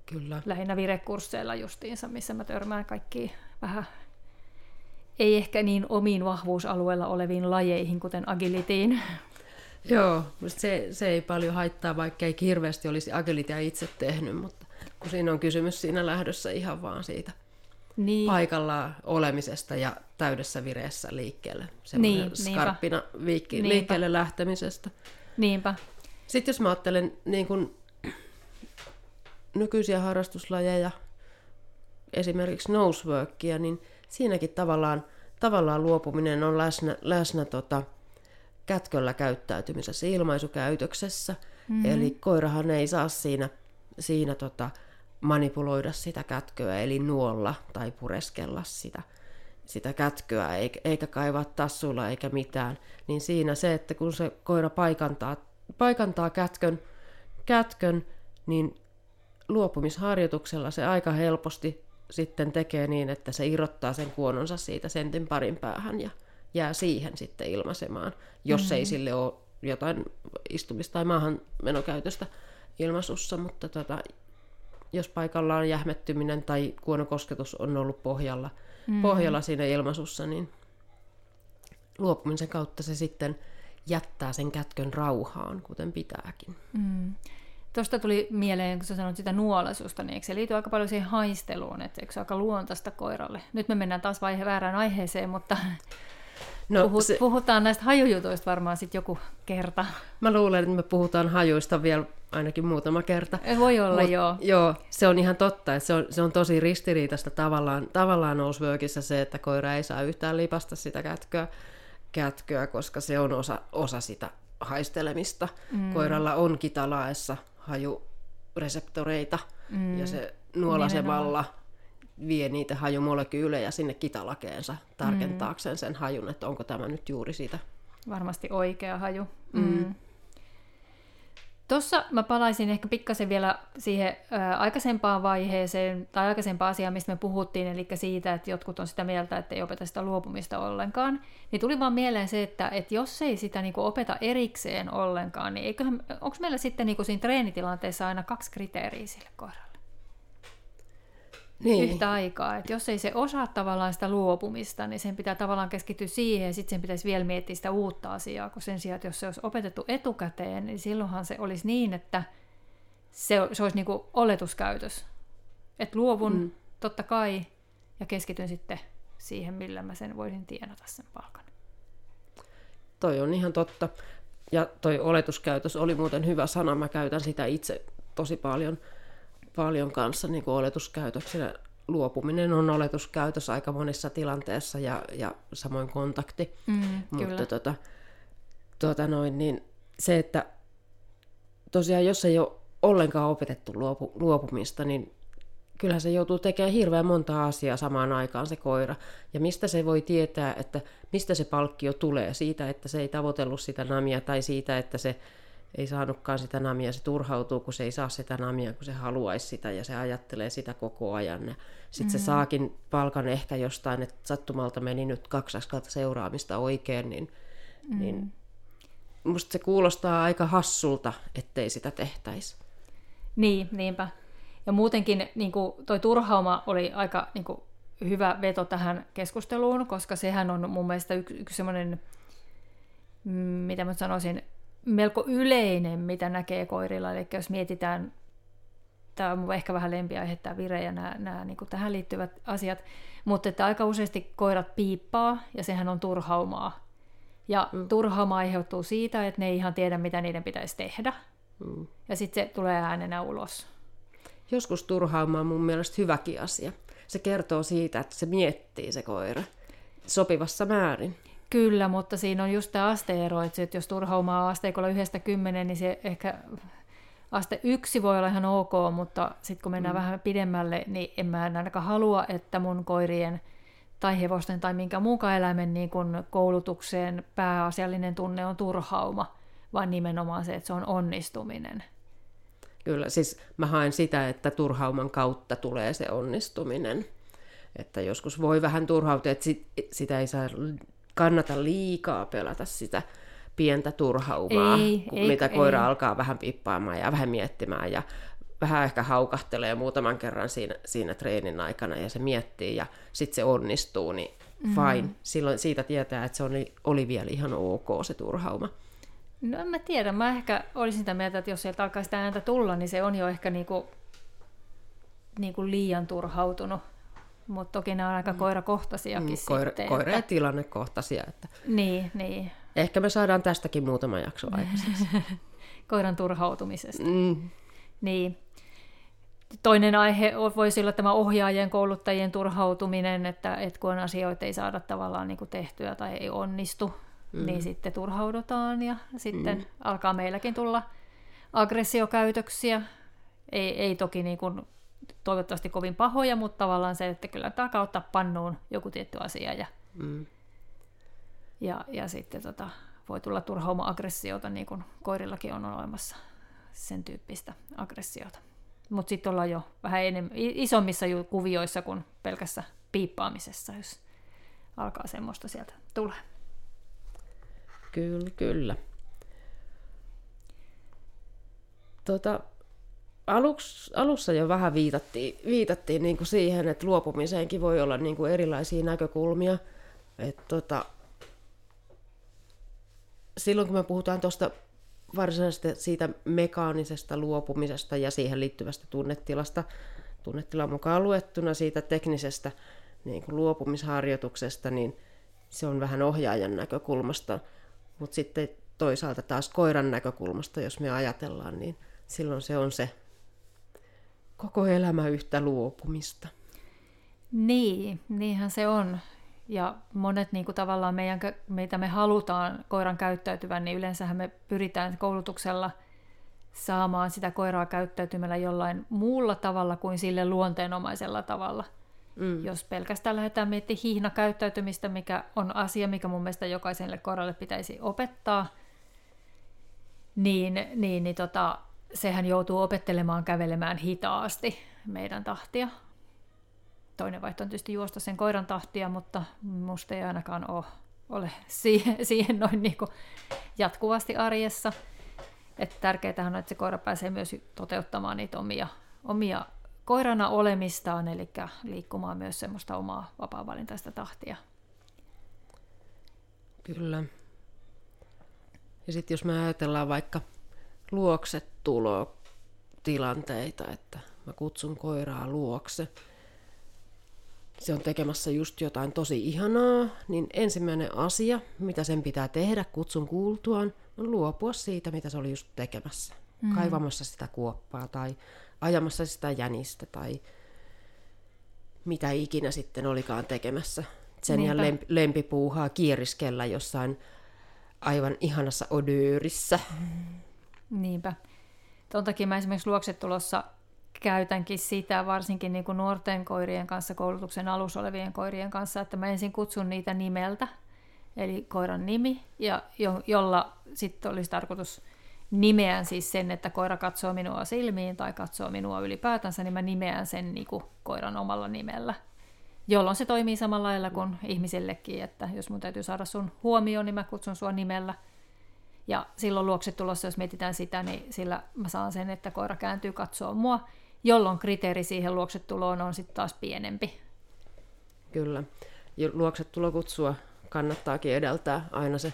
kyllä. Lähinnä virekursseilla justiinsa, missä mä törmään kaikki vähän ei ehkä niin omiin vahvuusalueella oleviin lajeihin, kuten agilitiin. Joo, se, se ei paljon haittaa, vaikka ei hirveästi olisi agilitia itse tehnyt, mutta kun siinä on kysymys siinä lähdössä ihan vaan siitä niin. paikallaan olemisesta ja täydessä vireessä liikkeelle. Semmoinen niin, skarppina viikki, liikkeelle lähtemisestä. Niinpä. Sitten jos mä ajattelen niin kun, nykyisiä harrastuslajeja, esimerkiksi noseworkia, niin siinäkin tavallaan, tavallaan luopuminen on läsnä, läsnä tota, kätköllä käyttäytymisessä, ilmaisukäytöksessä. Mm-hmm. Eli koirahan ei saa siinä, siinä tota, manipuloida sitä kätköä, eli nuolla tai pureskella sitä, sitä kätköä, eikä, eikä kaivaa tassulla eikä mitään. Niin siinä se, että kun se koira paikantaa, paikantaa kätkön, kätkön, niin luopumisharjoituksella se aika helposti sitten tekee niin, että se irrottaa sen kuononsa siitä sentin parin päähän ja jää siihen sitten ilmaisemaan, jos mm-hmm. ei sille ole jotain istumista tai maahanmenokäytöstä ilmaisussa, mutta tota, jos paikalla on jähmettyminen tai kuonokosketus on ollut pohjalla, mm-hmm. pohjalla siinä ilmaisussa, niin luopumisen kautta se sitten jättää sen kätkön rauhaan, kuten pitääkin. Mm. Tuosta tuli mieleen, kun sä sanoit sitä nuolasusta, niin eikö se liity aika paljon siihen haisteluun, että eikö se aika luontaista koiralle? Nyt me mennään taas vaihe väärään aiheeseen, mutta no, puhut, se... puhutaan näistä hajujutuista varmaan sitten joku kerta. Mä luulen, että me puhutaan hajuista vielä ainakin muutama kerta. Voi olla, Mut, joo. Joo, se on ihan totta, että se on, se on tosi ristiriitaista tavallaan, tavallaan nousvöökissä se, että koira ei saa yhtään lipasta sitä kätköä, kätköä koska se on osa, osa sitä haistelemista. Mm. Koiralla on kitalaessa hajureseptoreita mm. ja se nuolasemalla vie niitä hajumolekyylejä sinne kitalakeensa tarkentaakseen mm. sen hajun, että onko tämä nyt juuri sitä. Varmasti oikea haju. Mm. Mm. Tuossa mä palaisin ehkä pikkasen vielä siihen ää, aikaisempaan vaiheeseen tai aikaisempaan asiaan, mistä me puhuttiin, eli siitä, että jotkut on sitä mieltä, että ei opeta sitä luopumista ollenkaan. Niin tuli vaan mieleen se, että, että jos ei sitä niin kuin opeta erikseen ollenkaan, niin eiköhän, onko meillä sitten niin kuin siinä treenitilanteessa aina kaksi kriteeriä sille kohdalle? Niin. yhtä aikaa. Et jos ei se osaa tavallaan sitä luopumista, niin sen pitää tavallaan keskittyä siihen ja sitten sen pitäisi vielä miettiä sitä uutta asiaa, kun sen sijaan, että jos se olisi opetettu etukäteen, niin silloinhan se olisi niin, että se, se olisi niin kuin oletuskäytös. Että luovun mm. totta kai ja keskityn sitten siihen, millä mä sen voisin tienata sen palkan. Toi on ihan totta. Ja toi oletuskäytös oli muuten hyvä sana. Mä käytän sitä itse tosi paljon – paljon kanssa niin kuin oletuskäytöksenä. Luopuminen on oletuskäytös aika monissa tilanteessa ja, ja samoin kontakti. Mm, Mutta kyllä. Tota, tota noin, niin se, että tosiaan jos ei ole ollenkaan opetettu luopu, luopumista, niin kyllähän se joutuu tekemään hirveän monta asiaa samaan aikaan se koira. Ja mistä se voi tietää, että mistä se palkkio tulee? Siitä, että se ei tavoitellut sitä namia tai siitä, että se ei saanutkaan sitä namia, se turhautuu, kun se ei saa sitä namia, kun se haluaisi sitä ja se ajattelee sitä koko ajan. Sitten mm. se saakin palkan ehkä jostain, että sattumalta meni nyt kaksi askelta seuraamista oikein, niin, mm. niin musta se kuulostaa aika hassulta, ettei sitä tehtäisi. Niin, niinpä. Ja muutenkin niin kuin toi turhauma oli aika niin kuin, hyvä veto tähän keskusteluun, koska sehän on mun mielestä yksi, yksi semmoinen, mm, mitä mä sanoisin, melko yleinen, mitä näkee koirilla. Eli jos mietitään, tämä on ehkä vähän lempiaihe, tämä vire ja nämä, nämä niin tähän liittyvät asiat, mutta että aika useasti koirat piippaa ja sehän on turhaumaa. Ja mm. turhauma aiheutuu siitä, että ne ei ihan tiedä, mitä niiden pitäisi tehdä. Mm. Ja sitten se tulee äänenä ulos. Joskus turhauma on mun mielestä hyväkin asia. Se kertoo siitä, että se miettii se koira sopivassa määrin. Kyllä, mutta siinä on just tämä asteero, että jos turhaumaa asteikolla yhdestä kymmenen, niin se ehkä aste yksi voi olla ihan ok, mutta sitten kun mennään mm. vähän pidemmälle, niin en mä ainakaan halua, että mun koirien tai hevosten tai minkä muunkaan eläimen niin kun koulutukseen pääasiallinen tunne on turhauma, vaan nimenomaan se, että se on onnistuminen. Kyllä, siis mä haen sitä, että turhauman kautta tulee se onnistuminen. Että joskus voi vähän turhautua, että sit, sitä ei saa kannata liikaa pelätä sitä pientä turhaumaa, ei, kun ei, mitä koira ei. alkaa vähän pippaamaan ja vähän miettimään ja vähän ehkä haukahtelee muutaman kerran siinä, siinä treenin aikana ja se miettii ja sitten se onnistuu, niin mm. fine. Silloin siitä tietää, että se oli, oli vielä ihan ok se turhauma. No en mä tiedä, mä ehkä olisin sitä mieltä, että jos sieltä alkaa sitä ääntä tulla, niin se on jo ehkä niinku, niinku liian turhautunut mutta toki nämä on aika mm. koirakohtaisiakin mm, koira, sitten. Koira- ja tilannekohtaisia. Että niin, niin. Ehkä me saadaan tästäkin muutama jakso aikaiseksi. Koiran turhautumisesta. Mm. Niin. Toinen aihe voisi olla tämä ohjaajien, kouluttajien turhautuminen, että, että kun asioita ei saada tavallaan niin kuin tehtyä tai ei onnistu, mm. niin sitten turhaudutaan ja sitten mm. alkaa meilläkin tulla aggressiokäytöksiä. Ei, ei toki niin kuin toivottavasti kovin pahoja, mutta tavallaan se, että kyllä tämä ottaa pannuun joku tietty asia ja, mm. ja, ja sitten tota, voi tulla turhauma-aggressiota, niin kuin koirillakin on olemassa sen tyyppistä aggressiota. Mutta sitten ollaan jo vähän enemmän, isommissa kuvioissa kuin pelkässä piippaamisessa, jos alkaa semmoista sieltä tulee. Kyllä, kyllä. Tota, aluksi, alussa jo vähän viitattiin, viitattiin niin kuin siihen, että luopumiseenkin voi olla niin kuin erilaisia näkökulmia. Et tota, silloin kun me puhutaan tuosta varsinaisesti siitä mekaanisesta luopumisesta ja siihen liittyvästä tunnetilasta, tunnetilan mukaan luettuna siitä teknisestä niin kuin luopumisharjoituksesta, niin se on vähän ohjaajan näkökulmasta. Mutta sitten toisaalta taas koiran näkökulmasta, jos me ajatellaan, niin silloin se on se koko elämä yhtä luopumista. Niin, niinhän se on. Ja monet niin kuin tavallaan meidän, meitä me halutaan koiran käyttäytyvän, niin yleensähän me pyritään koulutuksella saamaan sitä koiraa käyttäytymällä jollain muulla tavalla kuin sille luonteenomaisella tavalla. Mm. Jos pelkästään lähdetään miettimään hiihnakäyttäytymistä, mikä on asia, mikä mun mielestä jokaiselle koiralle pitäisi opettaa, niin, niin, niin tota, sehän joutuu opettelemaan kävelemään hitaasti meidän tahtia. Toinen vaihtoehto on tietysti juosta sen koiran tahtia, mutta musta ei ainakaan ole, ole siihen, noin niin jatkuvasti arjessa. Että tärkeää on, että se koira pääsee myös toteuttamaan niitä omia, omia koirana olemistaan, eli liikkumaan myös semmoista omaa vapaa-valintaista tahtia. Kyllä. Ja sitten jos me ajatellaan vaikka luokse tulo tilanteita, että mä kutsun koiraa luokse, se on tekemässä just jotain tosi ihanaa, niin ensimmäinen asia, mitä sen pitää tehdä kutsun kuultuaan, on luopua siitä, mitä se oli just tekemässä. Mm. Kaivamassa sitä kuoppaa tai ajamassa sitä jänistä tai mitä ikinä sitten olikaan tekemässä. Sen ja lempi, lempipuuhaa kiiriskellä jossain aivan ihanassa odöörissä. Niinpä. Tuon takia mä esimerkiksi luoksetulossa käytänkin sitä, varsinkin niin kuin nuorten koirien kanssa, koulutuksen alussa olevien koirien kanssa, että mä ensin kutsun niitä nimeltä, eli koiran nimi, ja jo, jolla sitten olisi tarkoitus nimeän siis sen, että koira katsoo minua silmiin tai katsoo minua ylipäätänsä, niin mä nimeän sen niin kuin koiran omalla nimellä. Jolloin se toimii samalla lailla kuin ihmisillekin, että jos mun täytyy saada sun huomioon, niin mä kutsun sua nimellä. Ja silloin luokse tulossa, jos mietitään sitä, niin sillä mä saan sen, että koira kääntyy katsoa mua, jolloin kriteeri siihen luoksetuloon on sitten taas pienempi. Kyllä. Ja luoksetulokutsua kannattaakin edeltää aina se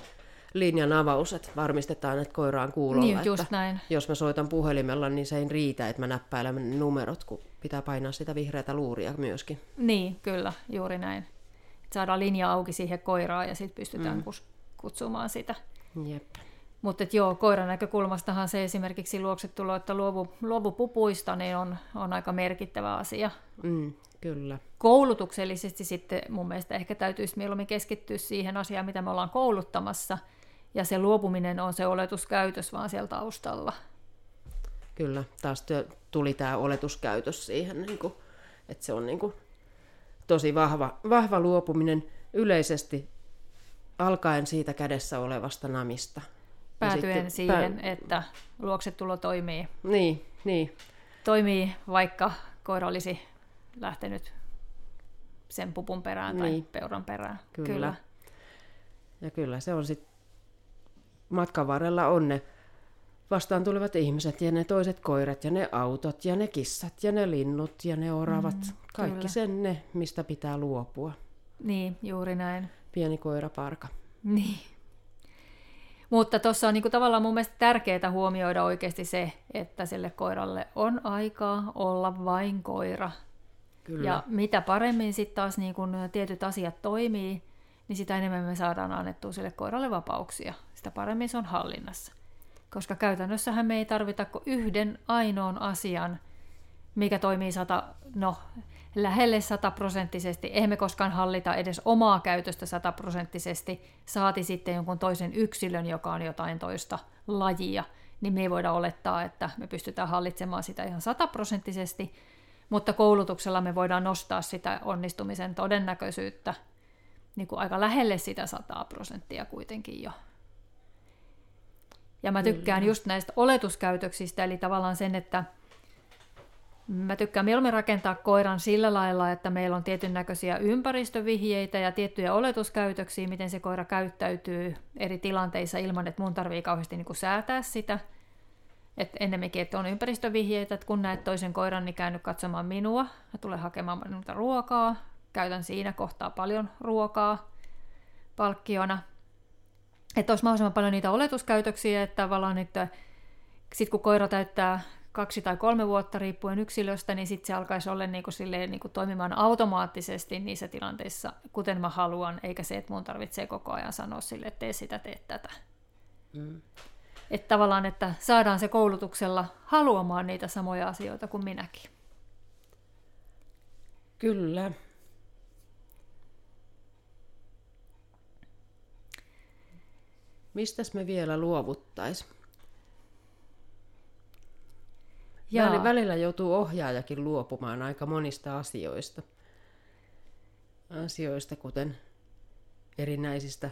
linjan avaus, että varmistetaan, että koira on kuulolla. Niin, just että näin. Jos mä soitan puhelimella, niin se ei riitä, että mä näppäilen numerot, kun pitää painaa sitä vihreätä luuria myöskin. Niin, kyllä, juuri näin. Että saadaan linja auki siihen koiraan ja sitten pystytään mm. kutsumaan sitä. Jep. Mutta joo, koiran näkökulmastahan se esimerkiksi luoksetulo, että luovu, luovu pupuista, niin on, on aika merkittävä asia. Mm, kyllä. Koulutuksellisesti sitten mun mielestä ehkä täytyisi mieluummin keskittyä siihen asiaan, mitä me ollaan kouluttamassa, ja se luopuminen on se oletuskäytös vaan siellä taustalla. Kyllä, taas työ, tuli tämä oletuskäytös siihen, niin kuin, että se on niin kuin, tosi vahva, vahva luopuminen yleisesti alkaen siitä kädessä olevasta namista päätyen siihen, pää... että luoksetulo toimii. Niin, niin. Toimii, vaikka koira olisi lähtenyt sen pupun perään tai niin. peuran perään. Kyllä. kyllä. Ja kyllä se on sitten matkan varrella on ne vastaan tulevat ihmiset ja ne toiset koirat ja ne autot ja ne kissat ja ne linnut ja ne oravat. Mm, Kaikki kyllä. sen ne, mistä pitää luopua. Niin, juuri näin. Pieni koiraparka. Niin. Mutta tuossa on niinku tavallaan mun mielestä tärkeää huomioida oikeasti se, että sille koiralle on aikaa olla vain koira. Kyllä. Ja mitä paremmin sitten taas niinku tietyt asiat toimii, niin sitä enemmän me saadaan annettua sille koiralle vapauksia. Sitä paremmin se on hallinnassa. Koska käytännössähän me ei tarvita kuin yhden ainoan asian, mikä toimii sata, no lähelle sataprosenttisesti. Eihän me koskaan hallita edes omaa käytöstä sataprosenttisesti, saati sitten jonkun toisen yksilön, joka on jotain toista lajia, niin me ei voida olettaa, että me pystytään hallitsemaan sitä ihan sataprosenttisesti, mutta koulutuksella me voidaan nostaa sitä onnistumisen todennäköisyyttä niin kuin aika lähelle sitä sataa prosenttia kuitenkin jo. Ja mä tykkään just näistä oletuskäytöksistä, eli tavallaan sen, että Mä tykkään mieluummin rakentaa koiran sillä lailla, että meillä on tietyn näköisiä ympäristövihjeitä ja tiettyjä oletuskäytöksiä, miten se koira käyttäytyy eri tilanteissa ilman, että mun tarvii kauheasti niin kuin säätää sitä. Et ennemminkin, että on ympäristövihjeitä, että kun näet toisen koiran, niin käänny katsomaan minua ja tulee hakemaan minulta ruokaa. Käytän siinä kohtaa paljon ruokaa palkkiona. että olisi mahdollisimman paljon niitä oletuskäytöksiä, että tavallaan, että sitten kun koira täyttää kaksi tai kolme vuotta riippuen yksilöstä, niin sitten se alkaisi olla niin kuin silleen, niin kuin toimimaan automaattisesti niissä tilanteissa, kuten mä haluan, eikä se, että mun tarvitsee koko ajan sanoa sille, että tee sitä, tee tätä. Mm. Että tavallaan, että saadaan se koulutuksella haluamaan niitä samoja asioita kuin minäkin. Kyllä. Mistäs me vielä luovuttais? Jaa. Välillä joutuu ohjaajakin luopumaan aika monista asioista. Asioista, kuten erinäisistä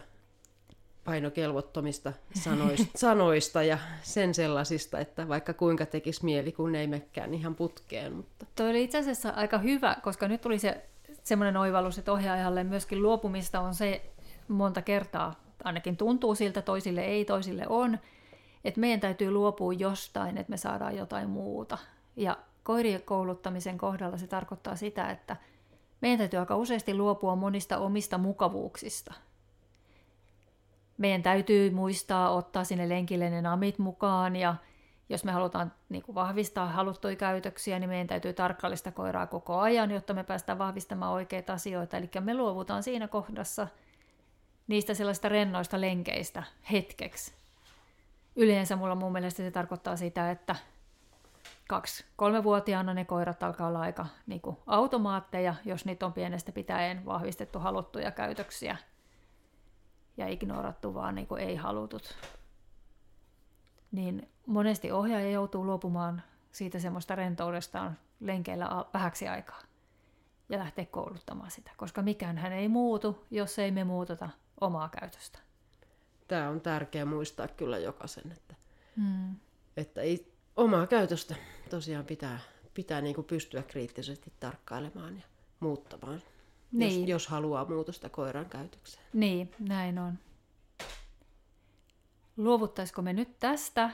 painokelvottomista sanoista, sanoista ja sen sellaisista, että vaikka kuinka tekisi mieli, kun ei mekään ihan putkeen. Mutta... Tuo oli itse asiassa aika hyvä, koska nyt tuli se semmoinen oivallus, että ohjaajalle myöskin luopumista on se monta kertaa, ainakin tuntuu siltä, toisille ei, toisille on, että meidän täytyy luopua jostain, että me saadaan jotain muuta. Ja koirien kouluttamisen kohdalla se tarkoittaa sitä, että meidän täytyy aika useasti luopua monista omista mukavuuksista. Meidän täytyy muistaa ottaa sinne lenkille ne namit mukaan ja jos me halutaan niin kuin vahvistaa haluttuja käytöksiä, niin meidän täytyy tarkkailla koiraa koko ajan, jotta me päästään vahvistamaan oikeita asioita. Eli me luovutaan siinä kohdassa niistä sellaista rennoista lenkeistä hetkeksi. Yleensä mulla mun mielestä se tarkoittaa sitä, että kaksi, kolmevuotiaana ne koirat alkaa olla aika niin kuin automaatteja, jos niitä on pienestä pitäen vahvistettu haluttuja käytöksiä ja ignorattu vaan niin kuin ei halutut. Niin monesti ohjaaja joutuu luopumaan siitä semmoista rentoudestaan lenkeillä vähäksi aikaa ja lähteä kouluttamaan sitä, koska mikään hän ei muutu, jos ei me muuteta omaa käytöstä. Tämä on tärkeää muistaa kyllä jokaisen, että, hmm. että ei, omaa käytöstä tosiaan pitää, pitää niin kuin pystyä kriittisesti tarkkailemaan ja muuttamaan, niin. jos, jos haluaa muutosta koiran käytökseen. Niin, näin on. Luovuttaisiko me nyt tästä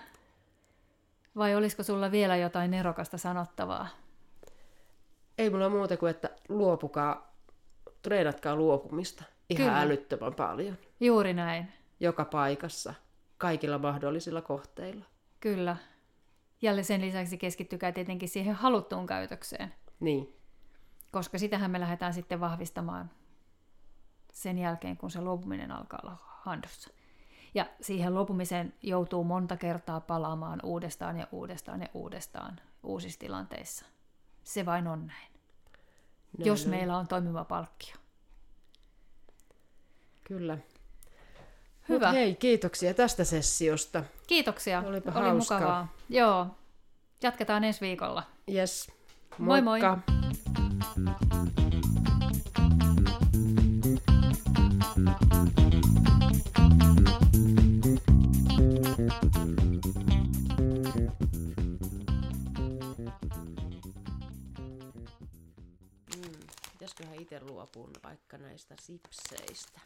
vai olisiko sulla vielä jotain nerokasta sanottavaa? Ei mulla muuta kuin, että luopukaa, treenatkaa luopumista ihan Kyllä. älyttömän paljon. Juuri näin. Joka paikassa, kaikilla mahdollisilla kohteilla. Kyllä. Ja sen lisäksi keskittykää tietenkin siihen haluttuun käytökseen. Niin. Koska sitähän me lähdetään sitten vahvistamaan sen jälkeen, kun se luopuminen alkaa olla handossa. Ja siihen luopumiseen joutuu monta kertaa palaamaan uudestaan ja uudestaan ja uudestaan uusissa tilanteissa. Se vain on näin. näin jos on. meillä on toimiva palkkio. Kyllä. Hyvä. Mut hei, kiitoksia tästä sessiosta. Kiitoksia. Olipa Oli hauskaa. mukavaa. Joo. Jatketaan ensi viikolla. Yes. Moikka. Moi moi. Mm, pitäisiköhän itse luopua vaikka näistä sipseistä?